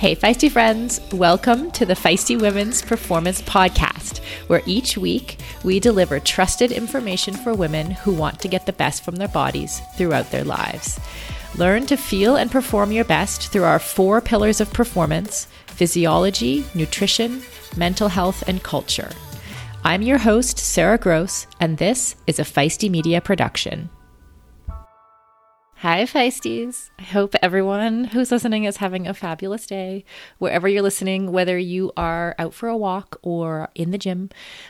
Hey, Feisty friends, welcome to the Feisty Women's Performance Podcast, where each week we deliver trusted information for women who want to get the best from their bodies throughout their lives. Learn to feel and perform your best through our four pillars of performance physiology, nutrition, mental health, and culture. I'm your host, Sara Gross, and this is a Feisty Media production. Hi, Feisties. I hope everyone who's listening is having a fabulous day. Wherever you're listening, whether you are out for a walk or in the gym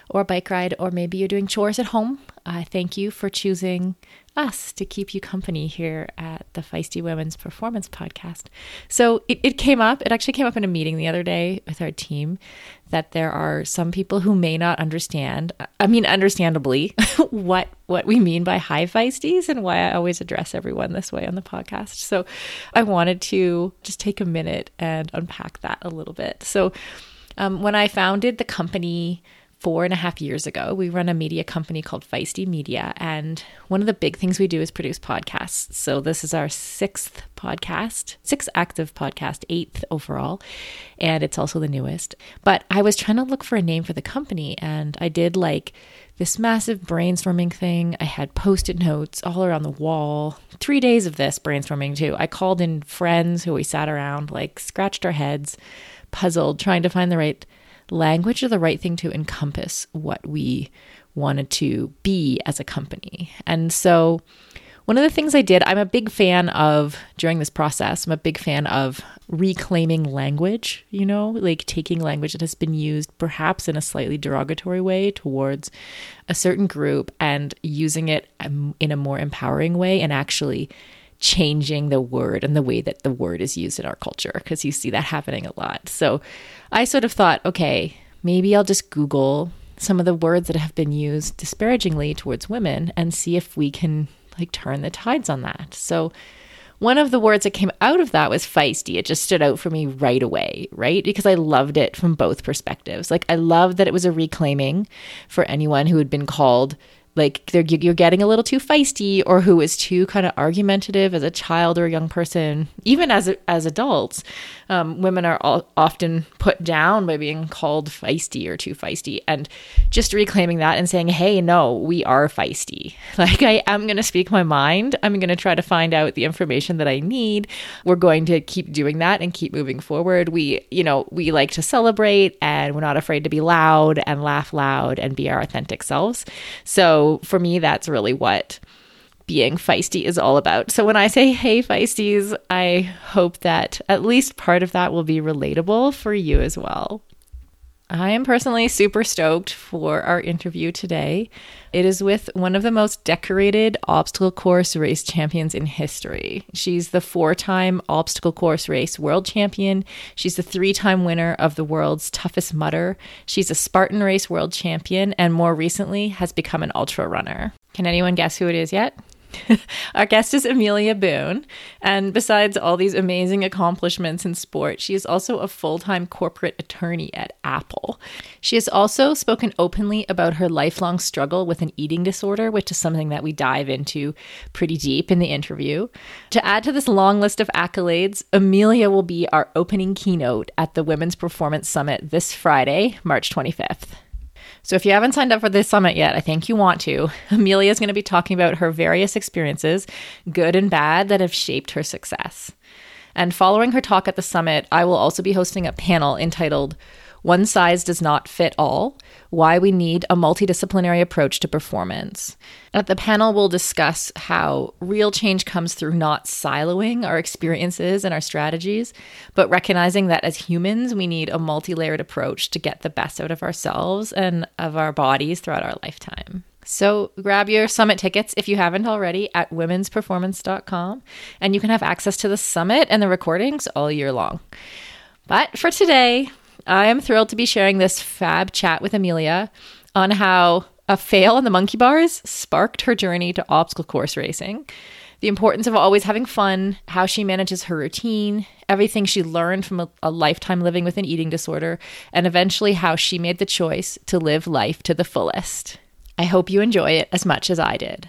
or a bike ride, or maybe you're doing chores at home, I thank you for choosing us to keep you company here at the Feisty Women's Performance Podcast. So it, it came up, it actually came up in a meeting the other day with our team that there are some people who may not understand, I mean, understandably, what what we mean by hi feisties and why I always address everyone this way on the podcast. So I wanted to just take a minute and unpack that a little bit. So um, when I founded the company, four and a half years ago. We run a media company called Feisty Media. And one of the big things we do is produce podcasts. So this is our sixth podcast, sixth active podcast, eighth overall. And it's also the newest. But I was trying to look for a name for the company. And I did like this massive brainstorming thing. I had post it notes all around the wall. Three days of this brainstorming too. I called in friends who we sat around, like scratched our heads, puzzled, trying to find the right language is the right thing to encompass what we wanted to be as a company. And so, one of the things I did, I'm a big fan of during this process, I'm a big fan of reclaiming language, you know, like taking language that has been used perhaps in a slightly derogatory way towards a certain group and using it um, in a more empowering way and actually changing the word and the way that the word is used in our culture because you see that happening a lot. So I sort of thought, okay, maybe I'll just Google some of the words that have been used disparagingly towards women and see if we can like turn the tides on that. So one of the words that came out of that was feisty. It just stood out for me right away, right? Because I loved it from both perspectives. Like I loved that it was a reclaiming for anyone who had been called like you're getting a little too feisty or who is too kind of argumentative as a child or a young person even as as adults um, women are all, often put down by being called feisty or too feisty and just reclaiming that and saying hey no we are feisty. Like i am going to speak my mind. I'm going to try to find out the information that i need. We're going to keep doing that and keep moving forward. We you know we like to celebrate and we're not afraid to be loud and laugh loud and be our authentic selves. So for me that's really what being feisty is all about. So when I say, hey, feisties, I hope that at least part of that will be relatable for you as well. I am personally super stoked for our interview today. It is with one of the most decorated obstacle course race champions in history. She's the four time obstacle course race world champion. She's the three time winner of the world's toughest Mudder. She's a Spartan race world champion and more recently has become an ultra runner. Can anyone guess who it is yet? Our guest is Amelia Boone. And besides all these amazing accomplishments in sport, she is also a full time corporate attorney at Apple. She has also spoken openly about her lifelong struggle with an eating disorder, which is something that we dive into pretty deep in the interview. To add to this long list of accolades, Amelia will be our opening keynote at the Women's Performance Summit this Friday, March 25th. So if you haven't signed up for this summit yet, I think you want to. Amelia is going to be talking about her various experiences, good and bad, that have shaped her success. And following her talk at the summit, I will also be hosting a panel entitled one size does not fit all Why We Need a Multidisciplinary Approach to Performance. At the panel, we'll discuss how real change comes through not siloing our experiences and our strategies, but recognizing that as humans, we need a multi layered approach to get the best out of ourselves and of our bodies throughout our lifetime. So grab your summit tickets if you haven't already at womensperformance.com, and you can have access to the summit and the recordings all year long. But for today, I am thrilled to be sharing this fab chat with Amelia on how a fail on the monkey bars sparked her journey to obstacle course racing, the importance of always having fun, how she manages her routine, everything she learned from a, a, lifetime living with an eating disorder, and eventually how she made the choice to live life to the fullest. I hope you enjoy it as much as I did.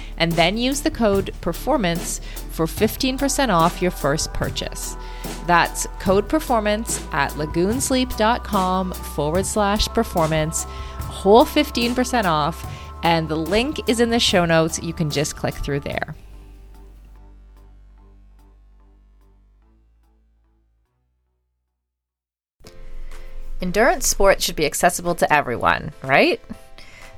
and then use the code PERFORMANCE for 15% off your first purchase. That's code PERFORMANCE at lagoonsleep.com forward slash performance, whole 15% off, and the link is in the show notes. You can just click through there. Endurance sports should be accessible to everyone, right?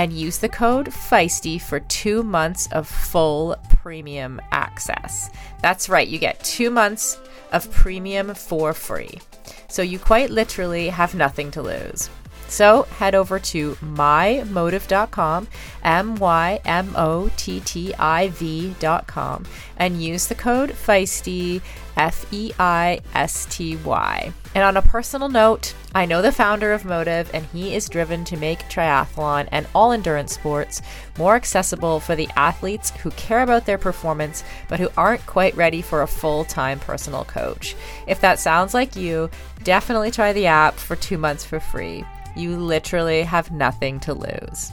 and use the code FEISTY for two months of full premium access. That's right, you get two months of premium for free. So you quite literally have nothing to lose. So head over to mymottiv.com, M Y M O T T I V.com, and use the code FEISTY, F E I S T Y. And on a personal note, I know the founder of Mottiv, and he is driven to make triathlon and all endurance sports more accessible for the athletes who care about their performance but who aren't quite ready for a full time personal coach. If that sounds like you, definitely try the app for two months for free. You literally have nothing to lose.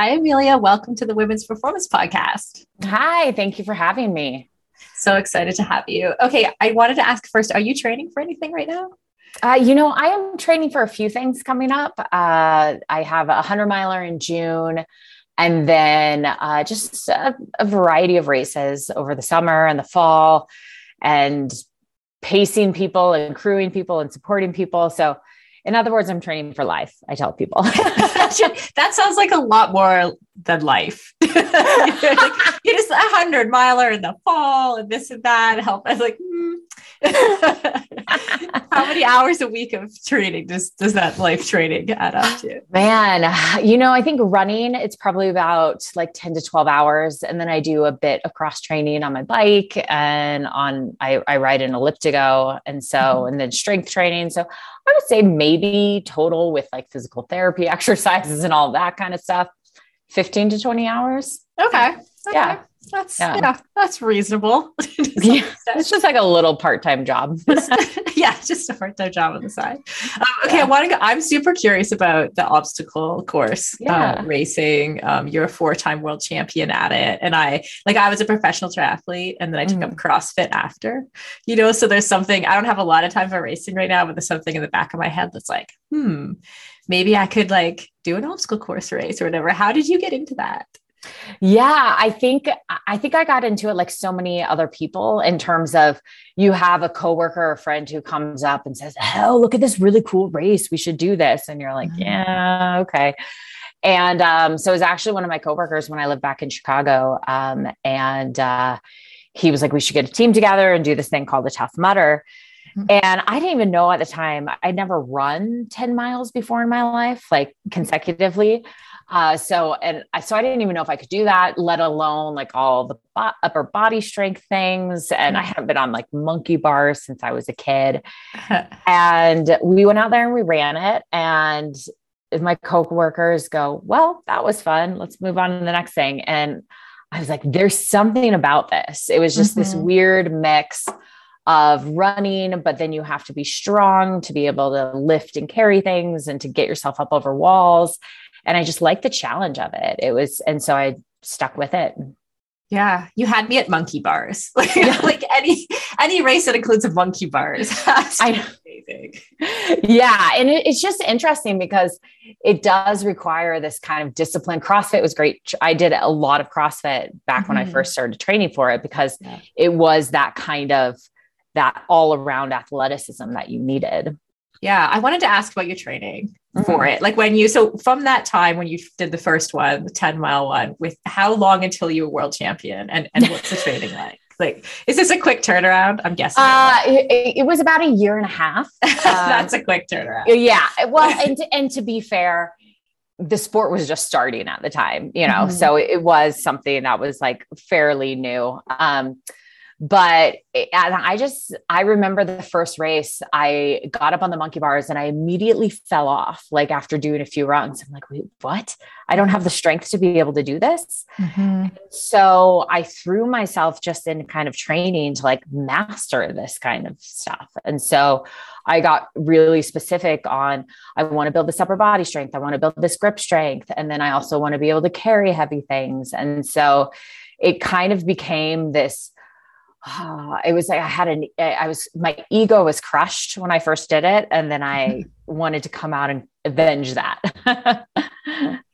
Hi, Amelia. Welcome to the Women's Performance Podcast. Hi, thank you for having me. So excited to have you. Okay, I wanted to ask first are you training for anything right now? Uh, you know, I am training for a few things coming up. Uh, I have a 100 miler in June, and then uh, just a, a, variety of races over the summer and the fall, and pacing people and crewing people and supporting people. So, in other words, I'm training for life. I tell people that sounds like a lot more than life. you just a hundred miler in the fall and this and that. Help. I was like, hmm. How many hours a week of training does does that life training add up to? Man, you know, I think running it's probably about like 10 to 12 hours. And then I do a bit of cross training on my bike and on I, I ride an elliptigo and so mm-hmm. and then strength training. So I would say maybe total with like physical therapy exercises and all that kind of stuff, 15 to 20 hours. Okay. okay. Yeah. That's yeah, yeah that's reasonable. yeah, it's just like a little part-time job. yeah, just a part-time job on the side. Um, okay, yeah. I want to go. I'm super curious about the obstacle course uh, yeah. uh, racing. Um, you're a four-time world champion at it, and I like I was a professional triathlete, and then I took mm. up CrossFit after. You know, so there's something I don't have a lot of time for racing right now, but there's something in the back of my head that's like, hmm, maybe I could like do an obstacle course race or whatever. How did you get into that? Yeah, I think I think I got into it like so many other people in terms of you have a coworker or a friend who comes up and says, "Oh, look at this really cool race. We should do this." And you're like, mm-hmm. "Yeah, okay." And um, so it was actually one of my coworkers when I lived back in Chicago. Um, and uh, he was like, we should get a team together and do this thing called the Tough Mudder. Mm-hmm. And I didn't even know at the time, I'd never run 10 miles before in my life, like consecutively. Uh, so, and I, so I didn't even know if I could do that, let alone like all the bo- upper body strength things. And I haven't been on like monkey bars since I was a kid. and we went out there and we ran it. And my co-workers go, well, that was fun. Let's move on to the next thing. And I was like, there's something about this. It was just mm-hmm. this weird mix of running, but then you have to be strong to be able to lift and carry things and to get yourself up over walls and I just liked the challenge of it. It was, and so I stuck with it. Yeah, you had me at monkey bars. Like, yeah. like any any race that includes a monkey bars. I amazing. Yeah, and it, it's just interesting because it does require this kind of discipline. CrossFit was great. I did a lot of CrossFit back mm-hmm. when I mm-hmm. first started training for it because yeah. it was that kind of that all around athleticism that you needed. Yeah, I wanted to ask about your training mm-hmm. for it. Like when you, so from that time when you did the first one, the 10 mile one, with how long until you were world champion and, and what's the training like? Like, is this a quick turnaround? I'm guessing. Uh, it, it, was about a year and a half. That's um, a quick turnaround. Yeah. Well, and to, and to be fair, the sport was just starting at the time, you know, mm-hmm. so it was something that was like fairly new. Um, but I just, I remember the first race, I got up on the monkey bars and I immediately fell off like after doing a few runs. I'm like, wait, what? I don't have the strength to be able to do this. Mm-hmm. So I threw myself just in kind of training to like master this kind of stuff. And so I got really specific on I want to build this upper body strength. I want to build this grip strength. And then I also want to be able to carry heavy things. And so it kind of became this uh, it was like I had an I was my ego was crushed when I first did it and then I wanted to come out and avenge that.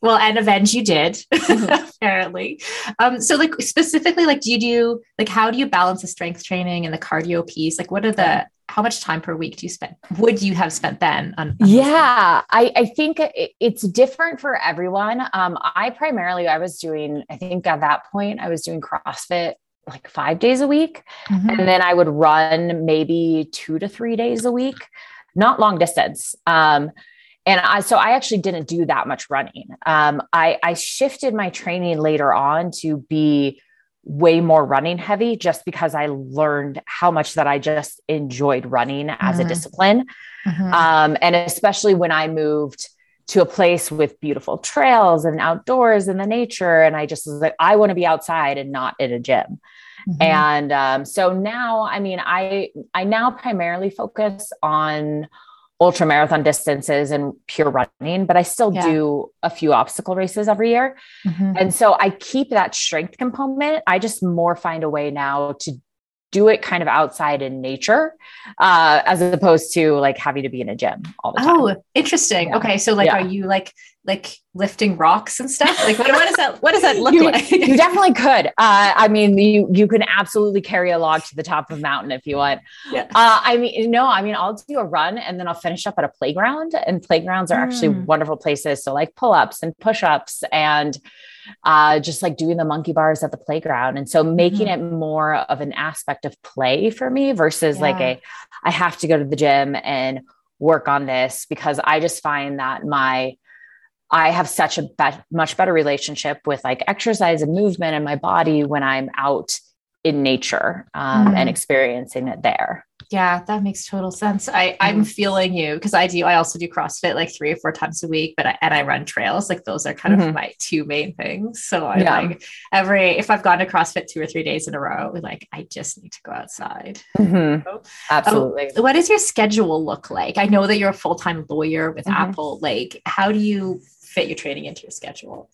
well, and avenge you did apparently. Um so like specifically like do you do like how do you balance the strength training and the cardio piece? Like what are the how much time per week do you spend would you have spent then on, on yeah I, I think it, it's different for everyone um, i primarily i was doing i think at that point i was doing crossfit like five days a week mm-hmm. and then i would run maybe two to three days a week not long distance um, and I, so I actually didn't do that much running. Um, I, I shifted my training later on to be way more running heavy just because I learned how much that I just enjoyed running as mm-hmm. a discipline. Mm-hmm. Um, and especially when I moved to a place with beautiful trails and outdoors and the nature. And I just was like, I want to be outside and not in a gym. Mm-hmm. And um, so now, I mean, I I now primarily focus on ultra marathon distances and pure running, but I still yeah. do a few obstacle races every year. Mm-hmm. And so I keep that strength component. I just more find a way now to do it kind of outside in nature uh, as opposed to like having to be in a gym all the time. Oh, interesting. Yeah. Okay. So like, yeah. are you like, like lifting rocks and stuff? Like what, what does that, what does that look you, like? you definitely could. Uh, I mean, you, you can absolutely carry a log to the top of a mountain if you want. Yeah. Uh, I mean, no, I mean, I'll do a run and then I'll finish up at a playground and playgrounds are mm. actually wonderful places. So like pull-ups and push-ups and, uh, just like doing the monkey bars at the playground. And so making mm-hmm. it more of an aspect of play for me versus yeah. like a, I have to go to the gym and work on this because I just find that my, I have such a be- much better relationship with like exercise and movement in my body when I'm out in nature um, mm. and experiencing it there. Yeah, that makes total sense. I I'm feeling you because I do. I also do CrossFit like three or four times a week, but I, and I run trails. Like those are kind mm-hmm. of my two main things. So I yeah. like every if I've gone to CrossFit two or three days in a row, like I just need to go outside. Mm-hmm. So, Absolutely. Um, what does your schedule look like? I know that you're a full time lawyer with mm-hmm. Apple. Like, how do you fit your training into your schedule?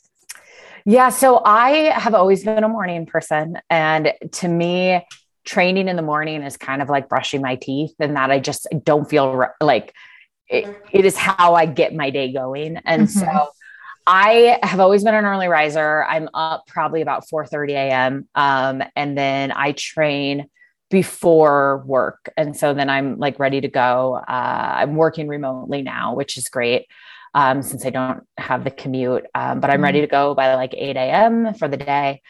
Yeah, so I have always been a morning person. And to me, training in the morning is kind of like brushing my teeth, and that I just don't feel like it, it is how I get my day going. And mm-hmm. so I have always been an early riser. I'm up probably about 4 30 a.m. Um, and then I train before work. And so then I'm like ready to go. Uh, I'm working remotely now, which is great um, since I don't have the commute. Um, but I'm ready mm-hmm. to go by like 8 a.m. for the day.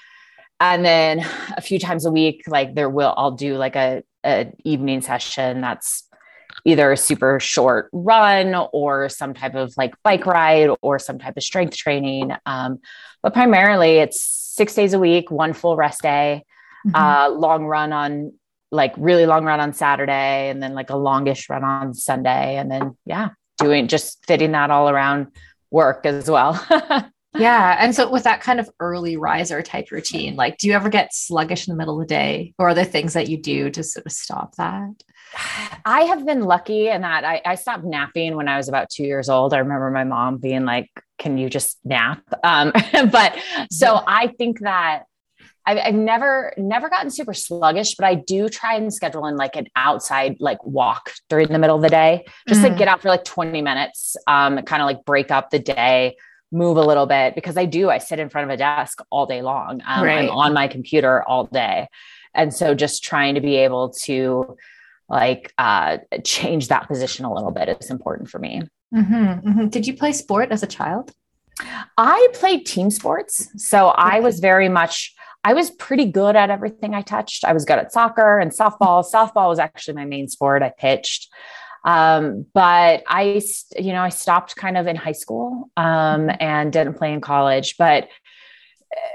And then a few times a week, like there will, I'll do like a, a evening session that's either a super short run or some type of like bike ride or some type of strength training. Um, but primarily it's six days a week, one full rest day, mm-hmm. uh, long run on like really long run on Saturday and then like a longish run on Sunday. And then, yeah, doing just fitting that all around work as well. yeah. And so with that kind of early riser type routine, like do you ever get sluggish in the middle of the day or are there things that you do to sort of stop that? I have been lucky in that I, I, stopped napping when I was about two years old. I remember my mom being like, can you just nap? Um, but so I think that I've, I've never never gotten super sluggish, but I do try and schedule in like an outside like walk during the middle of the day, just mm. to get out for like 20 minutes, um, kind of like break up the day, move a little bit because I do. I sit in front of a desk all day long. Um, right. I'm on my computer all day, and so just trying to be able to like uh, change that position a little bit is important for me. Mm-hmm, mm-hmm. Did you play sport as a child? I played team sports, so I was very much I was pretty good at everything I touched. I was good at soccer and softball. softball was actually my main sport. I pitched. Um, but I, you know, I stopped kind of in high school um, and didn't play in college. But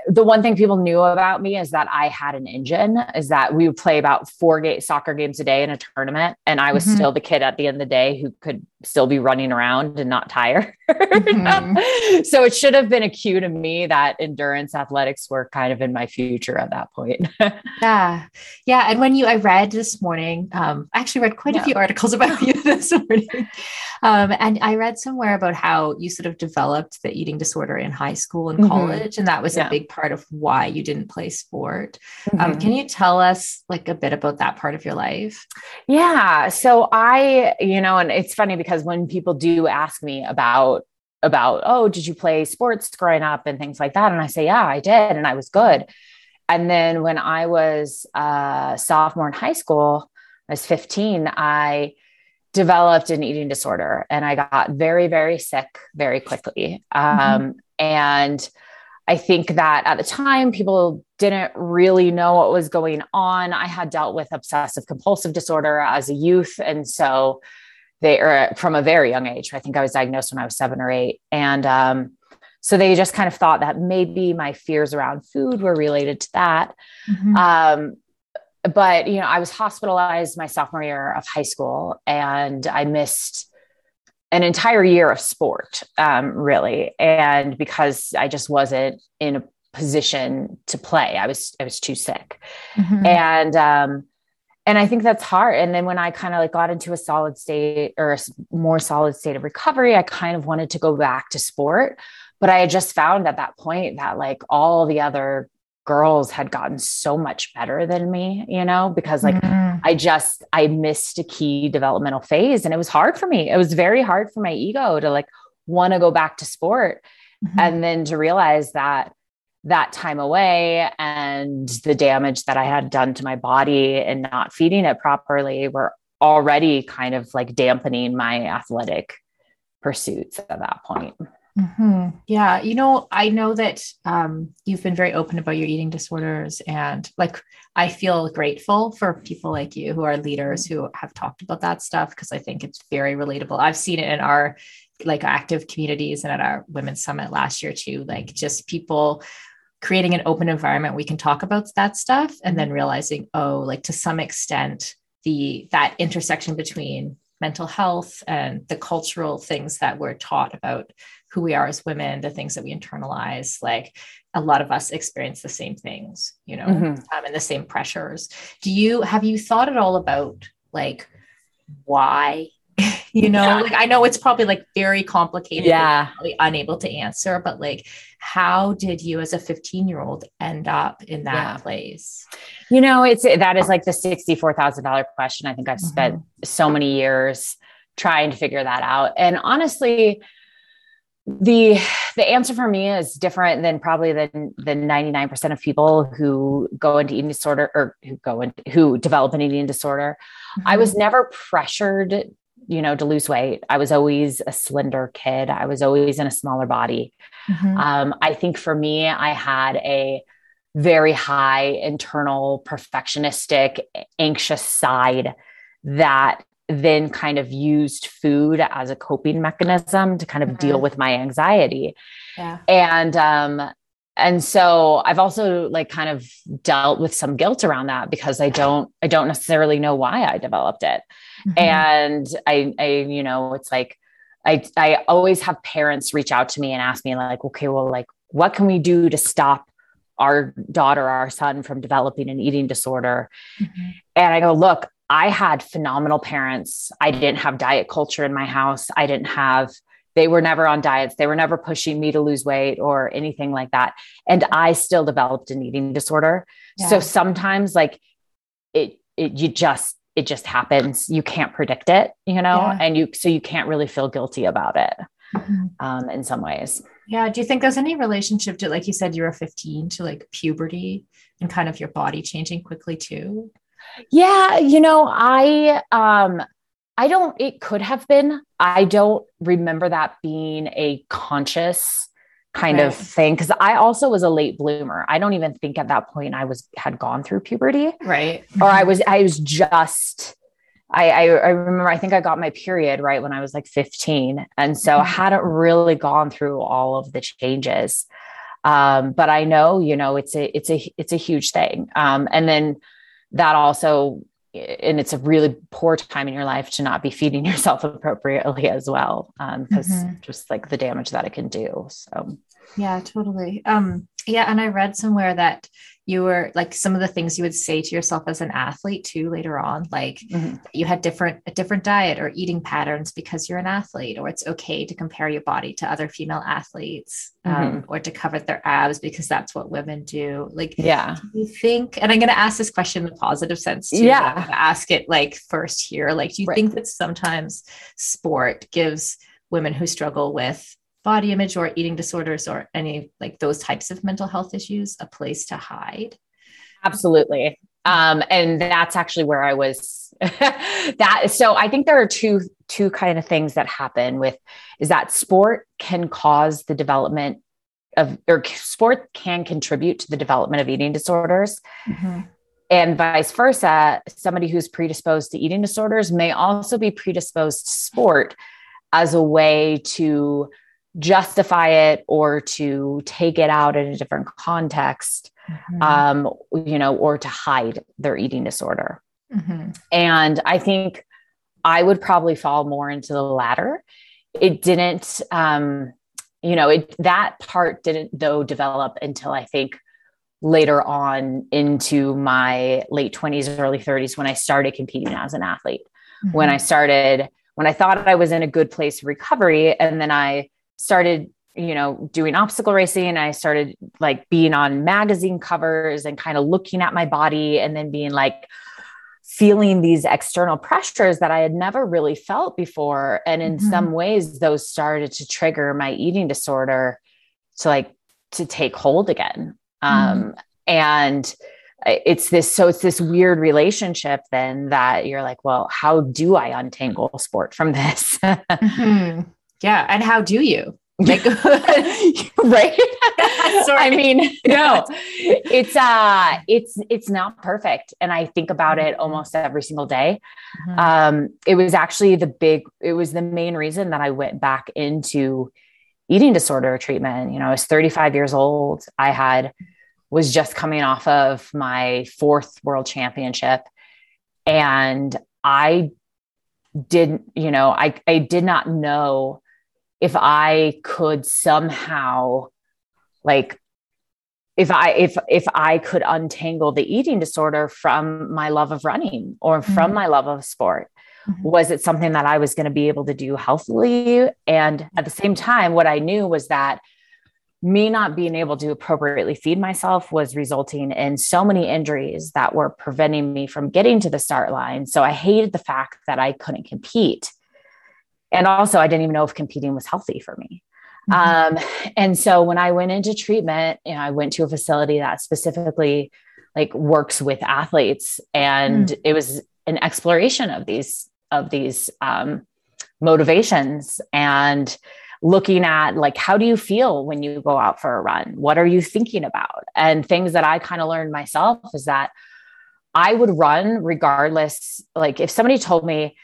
the one thing people knew about me is that I had an engine, is that we would play about four ga- soccer games a day in a tournament. And I was mm-hmm. still the kid at the end of the day who could still be running around and not tire. Mm-hmm. so it should have been a cue to me that endurance athletics were kind of in my future at that point. yeah. Yeah. And when you, I read this morning, um, I actually read quite yeah. a few articles about you this morning. Um, and I read somewhere about how you sort of developed the eating disorder in high school and mm-hmm. college, and that was yeah. A big part of why you didn't play sport. Um, mm-hmm. Um, can you tell us like a bit about that part of your life? Yeah. So I, you know, and it's funny because when people do ask me about about, oh, did you play sports growing up and things like that? And I say, yeah, I did. And I was good. And then when I was a sophomore in high school, I was 15, I developed an eating disorder and I got very, very sick very quickly. Mm-hmm. Um, and I think that at the time, people didn't really know what was going on. I had dealt with obsessive compulsive disorder as a youth. And so they are from a very young age. I think I was diagnosed when I was seven or eight. And um, so they just kind of thought that maybe my fears around food were related to that. Mm-hmm. Um, but you know, I was hospitalized my sophomore year of high school, and I missed an entire year of sport, um, really, and because I just wasn't in a position to play, I was I was too sick, mm-hmm. and um, and I think that's hard. And then when I kind of like got into a solid state or a more solid state of recovery, I kind of wanted to go back to sport. But I had just found at that point that like all the other girls had gotten so much better than me, you know, because like mm-hmm. I just I missed a key developmental phase and it was hard for me. It was very hard for my ego to like want to go back to sport mm-hmm. and then to realize that that time away and the damage that I had done to my body and not feeding it properly were already kind of like dampening my athletic pursuits at that point. Mm-hmm. Yeah. You know, I know that um, you've been very open about your eating disorders. And like, I feel grateful for people like you who are leaders who have talked about that stuff because I think it's very relatable. I've seen it in our like active communities and at our women's summit last year too. Like, just people creating an open environment we can talk about that stuff and then realizing oh like to some extent the that intersection between mental health and the cultural things that we're taught about who we are as women the things that we internalize like a lot of us experience the same things you know mm-hmm. um, and the same pressures do you have you thought at all about like why you know yeah. like i know it's probably like very complicated yeah unable to answer but like how did you as a 15 year old end up in that yeah. place you know it's that is like the $64000 question i think i've mm-hmm. spent so many years trying to figure that out and honestly the the answer for me is different than probably than the 99% of people who go into eating disorder or who go into who develop an eating disorder mm-hmm. i was never pressured you know, to lose weight. I was always a slender kid. I was always in a smaller body. Mm-hmm. Um, I think for me, I had a very high internal perfectionistic, anxious side that then kind of used food as a coping mechanism to kind of mm-hmm. deal with my anxiety. Yeah. And um, and so i've also like kind of dealt with some guilt around that because i don't i don't necessarily know why i developed it Mm-hmm. And I, I, you know, it's like, I, I always have parents reach out to me and ask me like, okay, well, like, what can we do to stop our daughter, our son from developing an eating disorder? Mm-hmm. And I go, look, I had phenomenal parents. I didn't have diet culture in my house. I didn't have, they were never on diets. They were never pushing me to lose weight or anything like that. And I still developed an eating disorder. Yeah. So sometimes like it, it, you just it just happens. You can't predict it, you know, yeah. and you, so you can't really feel guilty about it mm-hmm. um, in some ways. Yeah. Do you think there's any relationship to, like you said, you were 15 to like puberty and kind of your body changing quickly too? Yeah. You know, I, um, I don't, it could have been. I don't remember that being a conscious kind right. of thing because i also was a late bloomer i don't even think at that point i was had gone through puberty right or i was i was just I, I, I remember I think I got my period right when I was like 15. And so I mm-hmm. hadn't really gone through all of the changes. Um, but I know, you know, it's a it's a it's a huge thing. Um, and then that also and it's a really poor time in your life to not be feeding yourself appropriately as well because um, mm-hmm. just like the damage that it can do so yeah totally um yeah and i read somewhere that you were like some of the things you would say to yourself as an athlete too later on like mm-hmm. you had different a different diet or eating patterns because you're an athlete or it's okay to compare your body to other female athletes um, mm-hmm. or to cover their abs because that's what women do like yeah you think and i'm going to ask this question in a positive sense too yeah ask it like first here like do you right. think that sometimes sport gives women who struggle with body image or eating disorders or any like those types of mental health issues a place to hide? Absolutely. Um, and that's actually where i was that so i think there are two two kind of things that happen with is that sport can cause the development of or sport can contribute to the development of eating disorders. Mm-hmm. and vice versa somebody who's predisposed to eating disorders may also be predisposed to sport as a way to justify it or to take it out in a different context mm-hmm. um, you know or to hide their eating disorder mm-hmm. and i think i would probably fall more into the latter it didn't um, you know it that part didn't though develop until i think later on into my late 20s early 30s when i started competing as an athlete mm-hmm. when i started when i thought i was in a good place of recovery and then i started you know doing obstacle racing and i started like being on magazine covers and kind of looking at my body and then being like feeling these external pressures that i had never really felt before and in mm-hmm. some ways those started to trigger my eating disorder to like to take hold again mm-hmm. um and it's this so it's this weird relationship then that you're like well how do i untangle sport from this mm-hmm. Yeah. And how do you? Make right? I mean, no, it's uh it's it's not perfect. And I think about it almost every single day. Mm-hmm. Um, it was actually the big, it was the main reason that I went back into eating disorder treatment. You know, I was 35 years old. I had was just coming off of my fourth world championship. And I didn't, you know, I I did not know if I could somehow like if I if if I could untangle the eating disorder from my love of running or from mm-hmm. my love of sport, mm-hmm. was it something that I was going to be able to do healthily? And at the same time, what I knew was that me not being able to appropriately feed myself was resulting in so many injuries that were preventing me from getting to the start line. So I hated the fact that I couldn't compete and also i didn't even know if competing was healthy for me mm-hmm. um, and so when i went into treatment you know, i went to a facility that specifically like works with athletes and mm. it was an exploration of these of these um, motivations and looking at like how do you feel when you go out for a run what are you thinking about and things that i kind of learned myself is that i would run regardless like if somebody told me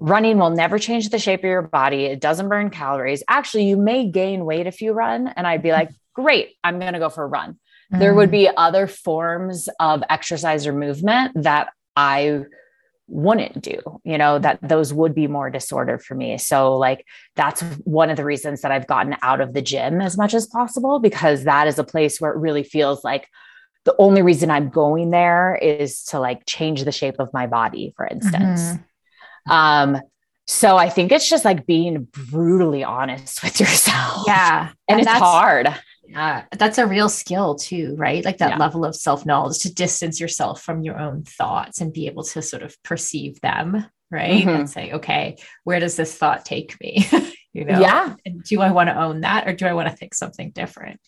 running will never change the shape of your body. It doesn't burn calories. Actually, you may gain weight if you run. And I'd be like, great, I'm going to go for a run. Mm-hmm. There would be other forms of exercise or movement that I wouldn't do, you know, that those would be more disordered for me. So, like, that's one of the reasons that I've gotten out of the gym as much as possible because that is a place where it really feels like the only reason I'm going there is to like change the shape of my body, for instance. Mm-hmm um, so I think it's just like being brutally honest with yourself. Yeah. And, and it's hard. Yeah. That's a real skill too, right? Like that yeah. level of self knowledge to distance yourself from your own thoughts and be able to sort of perceive them, right? Mm-hmm. And say, okay, where does this thought take me? you know? Yeah. And do I want to own that or do I want to think something different?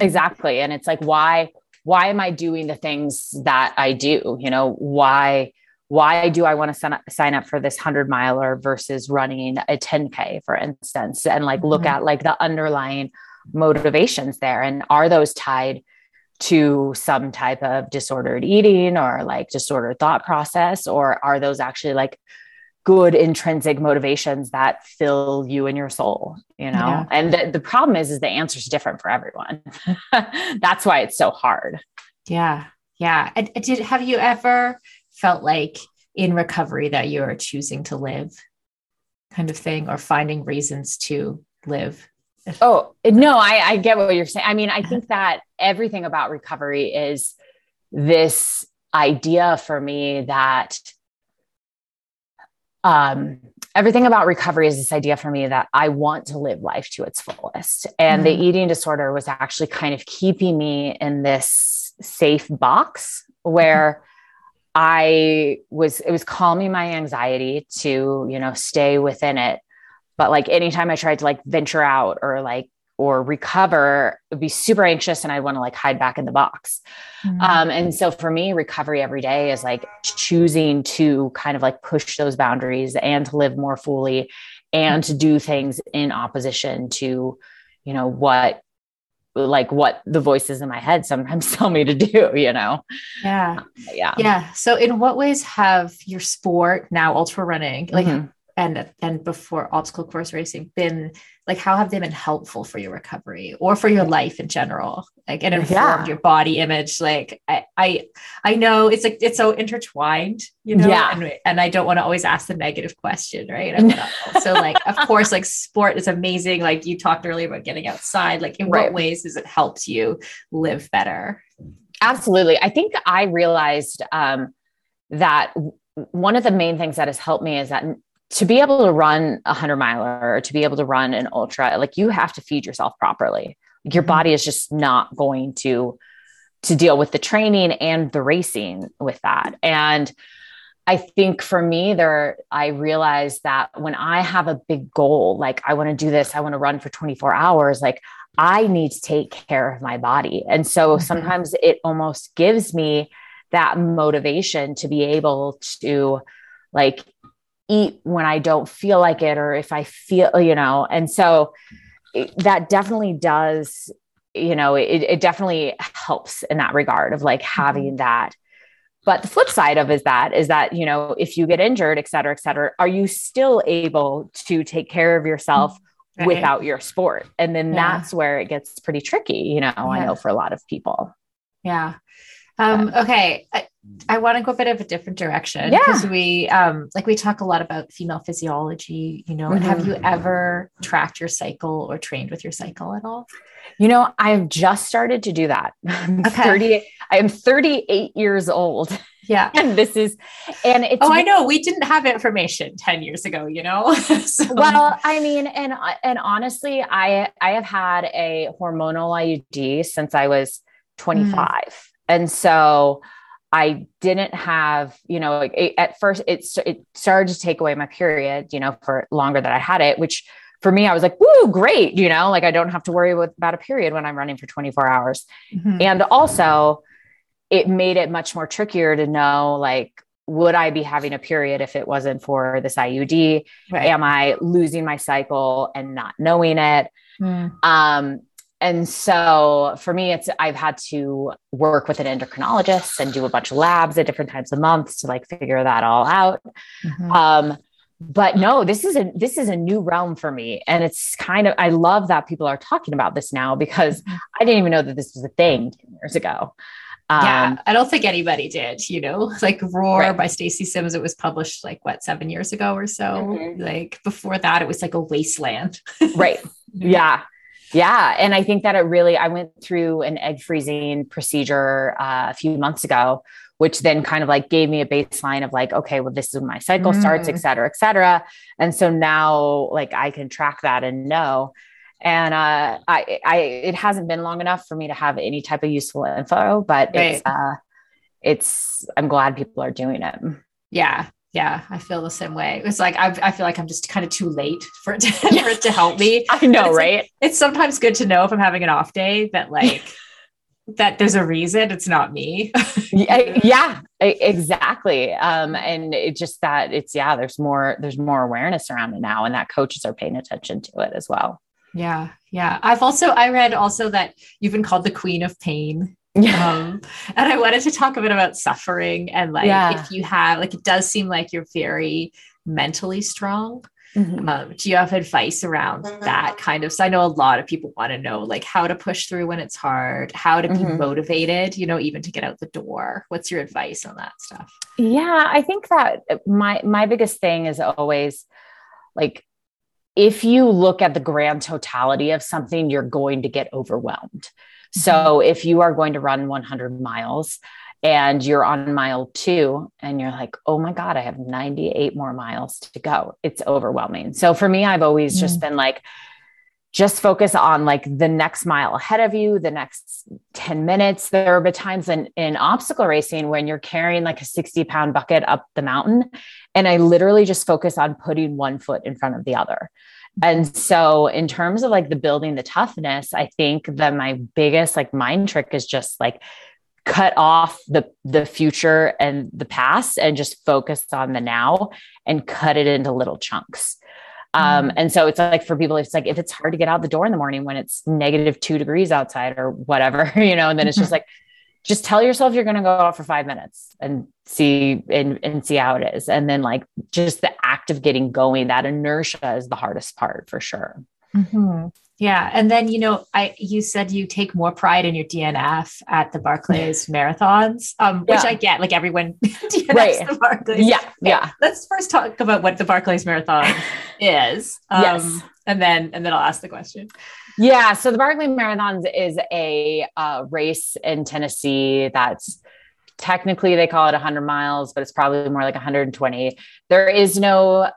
Exactly. And it's like, why, why am I doing the things that I do? You know, why? Why do I want to sign up, sign up for this 100 miler versus running a 10K, for instance, and like look mm-hmm. at like the underlying motivations there. And are those tied to some type of disordered eating or like disordered thought process? Or are those actually like good intrinsic motivations that fill you and your soul, you know? Yeah. And the, the problem is, is the answer is different for everyone. That's why it's so hard. Yeah. Yeah. And did, have you ever, felt like in recovery that you're choosing to live kind of thing or finding reasons to live oh no I, I get what you're saying i mean i think that everything about recovery is this idea for me that um, everything about recovery is this idea for me that I want to live life to its fullest. And mm-hmm. the eating disorder was actually kind of keeping me in this safe box where mm-hmm. I was, it was calming my anxiety to, you know, stay within it. But like anytime I tried to like venture out or like or recover would be super anxious and I'd want to like hide back in the box. Mm-hmm. Um, and so for me, recovery every day is like choosing to kind of like push those boundaries and to live more fully and to do things in opposition to, you know, what like what the voices in my head sometimes tell me to do, you know? Yeah. Yeah. Yeah. So in what ways have your sport now ultra running, like mm-hmm and and before obstacle course racing been like how have they been helpful for your recovery or for your life in general? Like it informed yeah. your body image. Like I, I i know it's like it's so intertwined you know yeah. and, and i don't want to always ask the negative question right? So like of course like sport is amazing. Like you talked earlier about getting outside. Like in right. what ways has it helped you live better? Absolutely. I think i realized um that one of the main things that has helped me is that to be able to run a hundred miler or to be able to run an ultra, like you have to feed yourself properly. Like your body is just not going to to deal with the training and the racing with that. And I think for me, there, I realized that when I have a big goal, like I want to do this, I want to run for 24 hours, like I need to take care of my body. And so mm-hmm. sometimes it almost gives me that motivation to be able to like eat when I don't feel like it or if I feel, you know, and so it, that definitely does, you know, it, it definitely helps in that regard of like having mm-hmm. that. But the flip side of is that is that, you know, if you get injured, et cetera, et cetera, are you still able to take care of yourself right. without your sport? And then yeah. that's where it gets pretty tricky, you know, yeah. I know for a lot of people. Yeah. Um, okay. I, I want to go a bit of a different direction because yeah. we um like we talk a lot about female physiology, you know, mm-hmm. and have you mm-hmm. ever tracked your cycle or trained with your cycle at all? You know, I've just started to do that. I'm okay. 30, I am 38 years old. Yeah. And this is, and it's. Oh, I know. We didn't have information 10 years ago, you know? so. Well, I mean, and, and honestly, I, I have had a hormonal IUD since I was 25. Mm. And so I didn't have, you know, it, at first it, it started to take away my period, you know, for longer that I had it, which for me, I was like, woo, great. You know, like I don't have to worry with, about a period when I'm running for 24 hours. Mm-hmm. And also it made it much more trickier to know, like, would I be having a period if it wasn't for this IUD? Right. Am I losing my cycle and not knowing it? Mm. Um, and so for me it's i've had to work with an endocrinologist and do a bunch of labs at different times of months to like figure that all out mm-hmm. um, but no this is a this is a new realm for me and it's kind of i love that people are talking about this now because mm-hmm. i didn't even know that this was a thing 10 years ago um, yeah, I don't think anybody did, you know, like Roar right. by Stacy Sims. It was published like what, seven years ago or so. Mm-hmm. Like before that, it was like a wasteland. right. Yeah. Yeah. And I think that it really, I went through an egg freezing procedure uh, a few months ago, which then kind of like gave me a baseline of like, okay, well, this is when my cycle mm. starts, et cetera, et cetera. And so now like I can track that and know. And uh, I, I, it hasn't been long enough for me to have any type of useful info, but right. it's, uh, it's, I'm glad people are doing it. Yeah yeah, I feel the same way. It's like I, I feel like I'm just kind of too late for it to, for it to help me. I know, it's right? Like, it's sometimes good to know if I'm having an off day that like that there's a reason it's not me. yeah, yeah, exactly. Um, and it just that it's yeah, there's more there's more awareness around it now, and that coaches are paying attention to it as well. Yeah, yeah. I've also I read also that you've been called the queen of pain yeah. Um, and I wanted to talk a bit about suffering and like yeah. if you have like it does seem like you're very mentally strong. Mm-hmm. Um, do you have advice around that kind of? So I know a lot of people want to know like how to push through when it's hard, how to be mm-hmm. motivated, you know, even to get out the door. What's your advice on that stuff? Yeah, I think that my my biggest thing is always like if you look at the grand totality of something, you're going to get overwhelmed. So mm-hmm. if you are going to run 100 miles and you're on mile two and you're like, oh my God, I have 98 more miles to go. It's overwhelming. So for me, I've always mm. just been like, just focus on like the next mile ahead of you, the next 10 minutes. There have been times in, in obstacle racing when you're carrying like a 60 pound bucket up the mountain. And I literally just focus on putting one foot in front of the other. And so in terms of like the building the toughness, I think that my biggest like mind trick is just like cut off the the future and the past and just focus on the now and cut it into little chunks. Um, mm. and so it's like for people, it's like if it's hard to get out the door in the morning when it's negative two degrees outside or whatever, you know, and then it's just like, just tell yourself you're going to go out for five minutes and see and, and see how it is. And then like just the act of getting going, that inertia is the hardest part for sure. Mm-hmm. Yeah. And then, you know, I you said you take more pride in your DNF at the Barkleys marathons, um, which yeah. I get, like everyone DNFs right. the Barkleys. Yeah. Okay. Yeah. Let's first talk about what the Barkleys Marathon is. Um, yes. and then and then I'll ask the question. Yeah. So the Barkley Marathons is a uh, race in Tennessee that's technically they call it 100 miles, but it's probably more like 120. There is no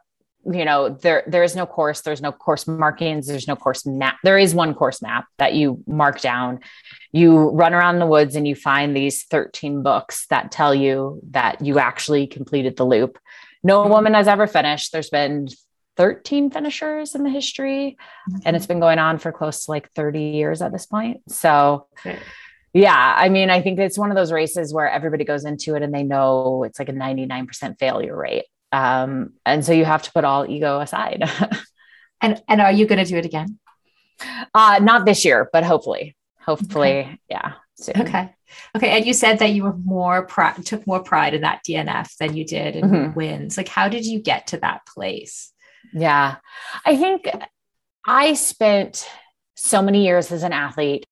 you know there there is no course there's no course markings there's no course map there is one course map that you mark down you run around the woods and you find these 13 books that tell you that you actually completed the loop no woman has ever finished there's been 13 finishers in the history and it's been going on for close to like 30 years at this point so yeah i mean i think it's one of those races where everybody goes into it and they know it's like a 99% failure rate um, and so you have to put all ego aside. and and are you going to do it again? Uh, not this year, but hopefully, hopefully, okay. yeah. Soon. Okay. Okay. And you said that you were more pride, took more pride in that DNF than you did in mm-hmm. wins. Like, how did you get to that place? Yeah. I think I spent so many years as an athlete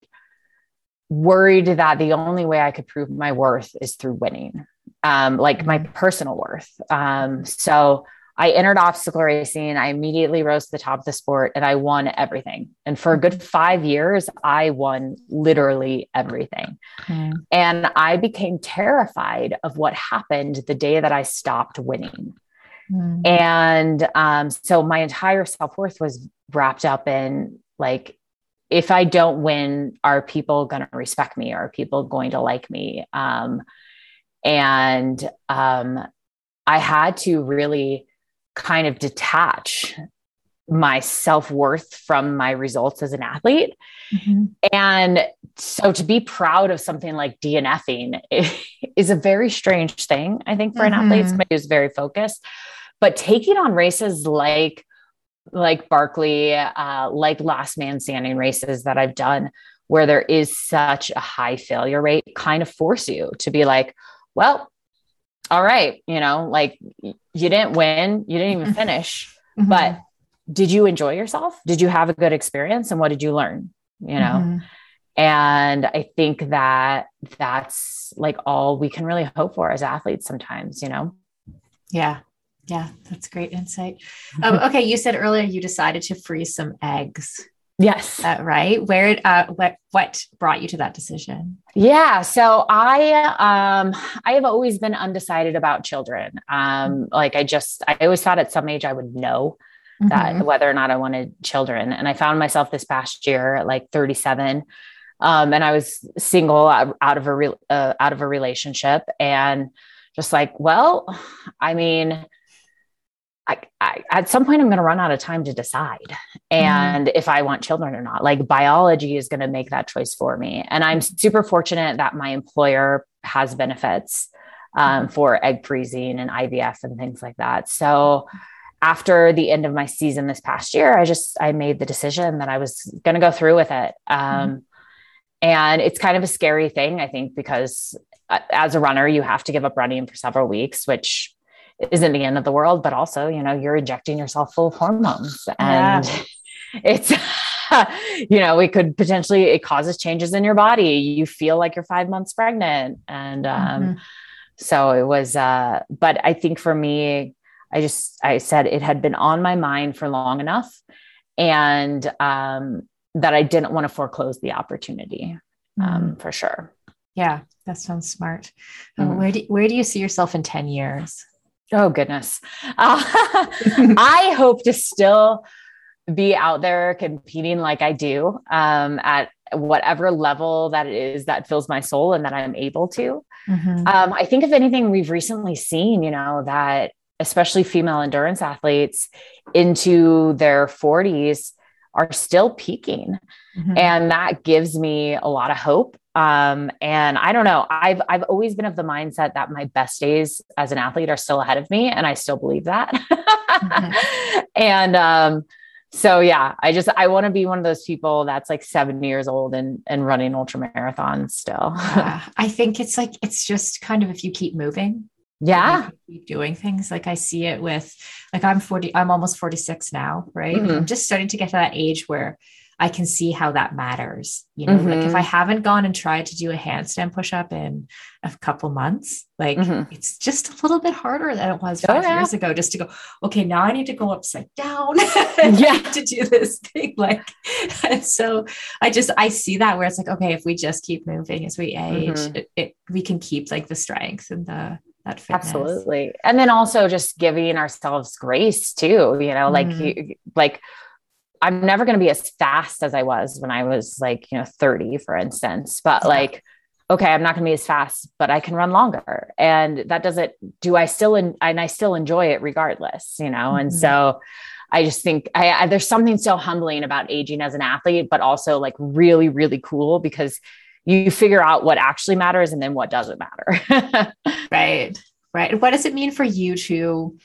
worried that the only way I could prove my worth is through winning um, like my mm-hmm. personal worth. Um, so I entered obstacle racing. I immediately rose to the top of the sport and I won everything. And for a good mm-hmm. five years, I won literally everything. Mm. And I became terrified of what happened the day that I stopped winning. Mm. And um, so my entire self worth was wrapped up in like, if I don't win, are people going to respect me? Are people going to like me? Um, and um, I had to really kind of detach my self worth from my results as an athlete. Mm-hmm. And so to be proud of something like DNFing is a very strange thing, I think, for mm-hmm. an athlete. Mm-hmm. Somebody who's very focused. But taking on races like like Barkley, uh, like last man standing races that I've done, where there is such a high failure rate, kind of force you to be like, well, all right, you know, like you didn't win, you didn't even mm-hmm. finish, mm-hmm. but did you enjoy yourself? Did you have a good experience? And what did you learn? You know? Mm-hmm. And I think that that's like all we can really hope for as athletes sometimes, you know? Yeah. Yeah. That's great insight. Um, okay. You said earlier you decided to freeze some eggs. Yes. Uh, right. Where, uh, what, what brought you to that decision? Yeah. So I, um, I have always been undecided about children. Um, like I just, I always thought at some age I would know mm-hmm. that whether or not I wanted children. And I found myself this past year at like 37. Um, and I was single out, out of a, re- uh, out of a relationship and just like, well, I mean, I, I, at some point I'm going to run out of time to decide and mm. if I want children or not. Like biology is going to make that choice for me. And I'm super fortunate that my employer has benefits um, mm-hmm. for egg freezing and IVF and things like that. So after the end of my season this past year, I just I made the decision that I was going to go through with it. Um, mm. And it's kind of a scary thing, I think, because uh, as a runner, you have to give up running for several weeks, which isn't the end of the world, but also, you know, you're injecting yourself full of hormones and yeah. it's, you know, it could potentially, it causes changes in your body. You feel like you're five months pregnant. And, um, mm-hmm. so it was, uh, but I think for me, I just, I said it had been on my mind for long enough and, um, that I didn't want to foreclose the opportunity, um, mm-hmm. for sure. Yeah, that sounds smart. Mm-hmm. where do where do you see yourself in 10 years? Oh goodness. Uh, I hope to still be out there competing like I do um, at whatever level that it is that fills my soul and that I'm able to. Mm-hmm. Um, I think if anything, we've recently seen, you know, that especially female endurance athletes into their 40s are still peaking. Mm-hmm. And that gives me a lot of hope. Um, and I don't know, I've I've always been of the mindset that my best days as an athlete are still ahead of me, and I still believe that. mm-hmm. And um, so yeah, I just I want to be one of those people that's like 70 years old and and running ultra marathons still. yeah, I think it's like it's just kind of if you keep moving, yeah keep doing things like i see it with like i'm 40 i'm almost 46 now right mm-hmm. i'm just starting to get to that age where i can see how that matters you know mm-hmm. like if mm-hmm. i haven't gone and tried to do a handstand push-up in a couple months like mm-hmm. it's just a little bit harder than it was five oh, yeah. years ago just to go okay now i need to go upside down yeah to do this thing like and so i just i see that where it's like okay if we just keep moving as we age mm-hmm. it, it, we can keep like the strength and the that. Absolutely. And then also just giving ourselves grace too, you know, like, mm. like, I'm never going to be as fast as I was when I was like, you know, 30, for instance, but like, okay, I'm not going to be as fast, but I can run longer. And that doesn't, do I still, and I still enjoy it regardless, you know? Mm-hmm. And so I just think I, I, there's something so humbling about aging as an athlete, but also like really, really cool because you figure out what actually matters and then what doesn't matter. right. Right. What does it mean for you to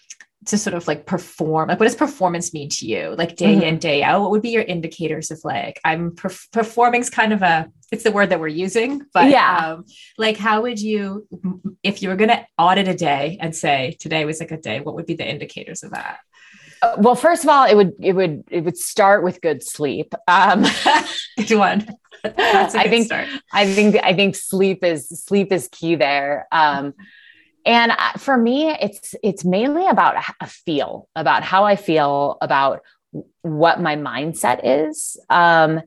to sort of like perform? Like what does performance mean to you? Like day mm-hmm. in, day out? What would be your indicators of like I'm perf- performing's kind of a it's the word that we're using, but yeah. Um, like how would you if you were gonna audit a day and say today was like a day, what would be the indicators of that? Uh, well, first of all, it would it would it would start with good sleep. Um, good one. I think start. I think I think sleep is sleep is key there. Um, and for me, it's it's mainly about a feel, about how I feel, about what my mindset is, um,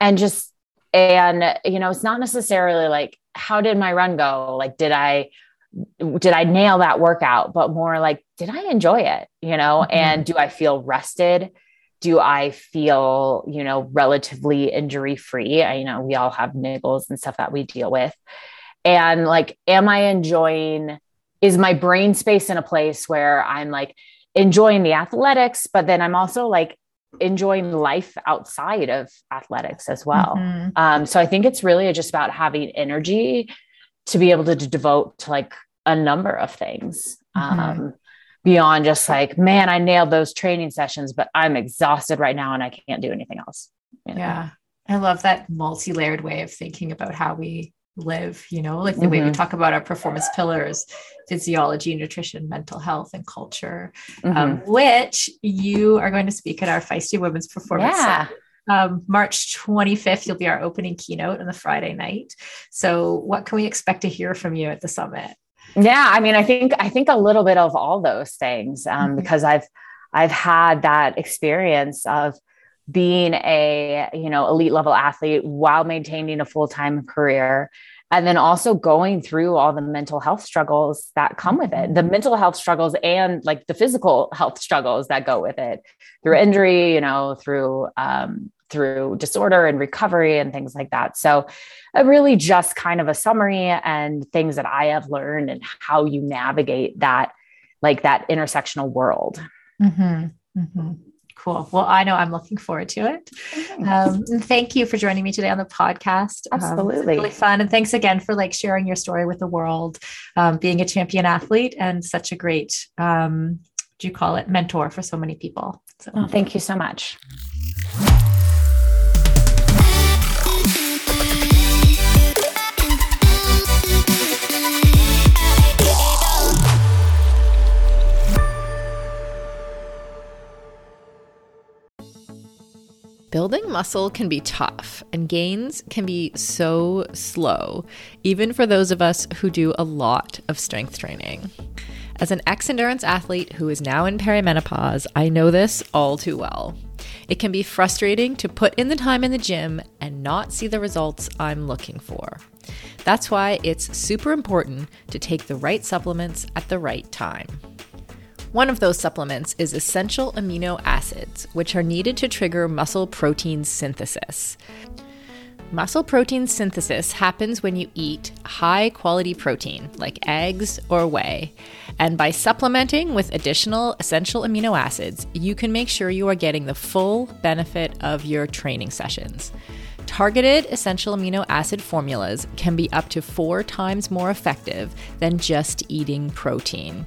and just and you know, it's not necessarily like how did my run go? Like, did I did I nail that workout? But more like, did I enjoy it? You know, mm-hmm. and do I feel rested? do I feel, you know, relatively injury free? I, you know, we all have niggles and stuff that we deal with. And like, am I enjoying, is my brain space in a place where I'm like enjoying the athletics, but then I'm also like enjoying life outside of athletics as well. Mm-hmm. Um, so I think it's really just about having energy to be able to, to devote to like a number of things. Mm-hmm. Um, beyond just like, man, I nailed those training sessions, but I'm exhausted right now and I can't do anything else. You know? Yeah. I love that multi layered way of thinking about how we live, you know, like the mm-hmm. way we mm-hmm. talk about our performance pillars physiology, nutrition, mental health, and culture, um, mm-hmm. um, which you are going to speak at our Feisty Women's Performance yeah. Um, March 25th, you'll be our opening keynote on the Friday night. So, what can we expect to hear from you at the summit? Yeah, I mean, I think I think a little bit of all those things um, mm-hmm. because I've I've had that experience of being a you know elite level athlete while maintaining a full time career and then also going through all the mental health struggles that come with it the mental health struggles and like the physical health struggles that go with it through injury you know through um, through disorder and recovery and things like that. So, a really just kind of a summary and things that I have learned and how you navigate that, like that intersectional world. Mm-hmm. Mm-hmm. Cool. Well, I know I'm looking forward to it. Um, thank you for joining me today on the podcast. Um, Absolutely. Um, really fun. And thanks again for like sharing your story with the world, um, being a champion athlete and such a great, um, do you call it mentor for so many people? So oh, thank you so much. Building muscle can be tough, and gains can be so slow, even for those of us who do a lot of strength training. As an ex endurance athlete who is now in perimenopause, I know this all too well. It can be frustrating to put in the time in the gym and not see the results I'm looking for. That's why it's super important to take the right supplements at the right time. One of those supplements is essential amino acids, which are needed to trigger muscle protein synthesis. Muscle protein synthesis happens when you eat high quality protein, like eggs or whey. And by supplementing with additional essential amino acids, you can make sure you are getting the full benefit of your training sessions. Targeted essential amino acid formulas can be up to four times more effective than just eating protein.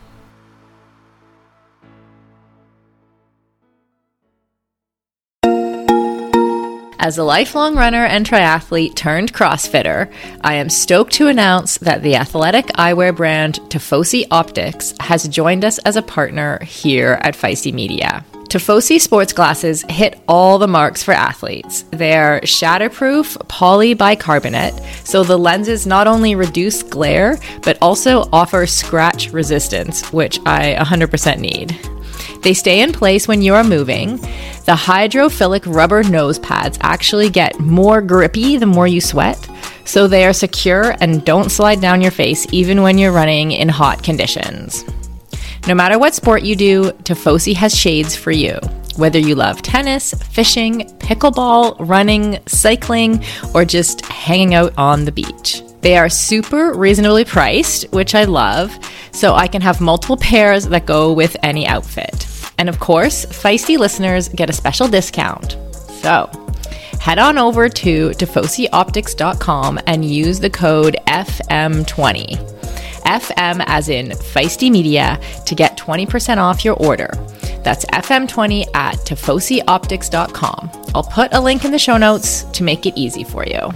As a lifelong runner and triathlete turned CrossFitter, I am stoked to announce that the athletic eyewear brand Tifosi Optics has joined us as a partner here at Feisty Media. Tifosi sports glasses hit all the marks for athletes. They're shatterproof polybicarbonate, so the lenses not only reduce glare, but also offer scratch resistance, which I 100% need. They stay in place when you are moving. The hydrophilic rubber nose pads actually get more grippy the more you sweat, so they are secure and don't slide down your face even when you're running in hot conditions. No matter what sport you do, Tifosi has shades for you. Whether you love tennis, fishing, pickleball, running, cycling, or just hanging out on the beach. They are super reasonably priced, which I love, so I can have multiple pairs that go with any outfit. And of course, Feisty listeners get a special discount. So, head on over to tifosioptics.com and use the code FM20. FM as in Feisty Media to get 20% off your order. That's FM20 at tifosioptics.com. I'll put a link in the show notes to make it easy for you.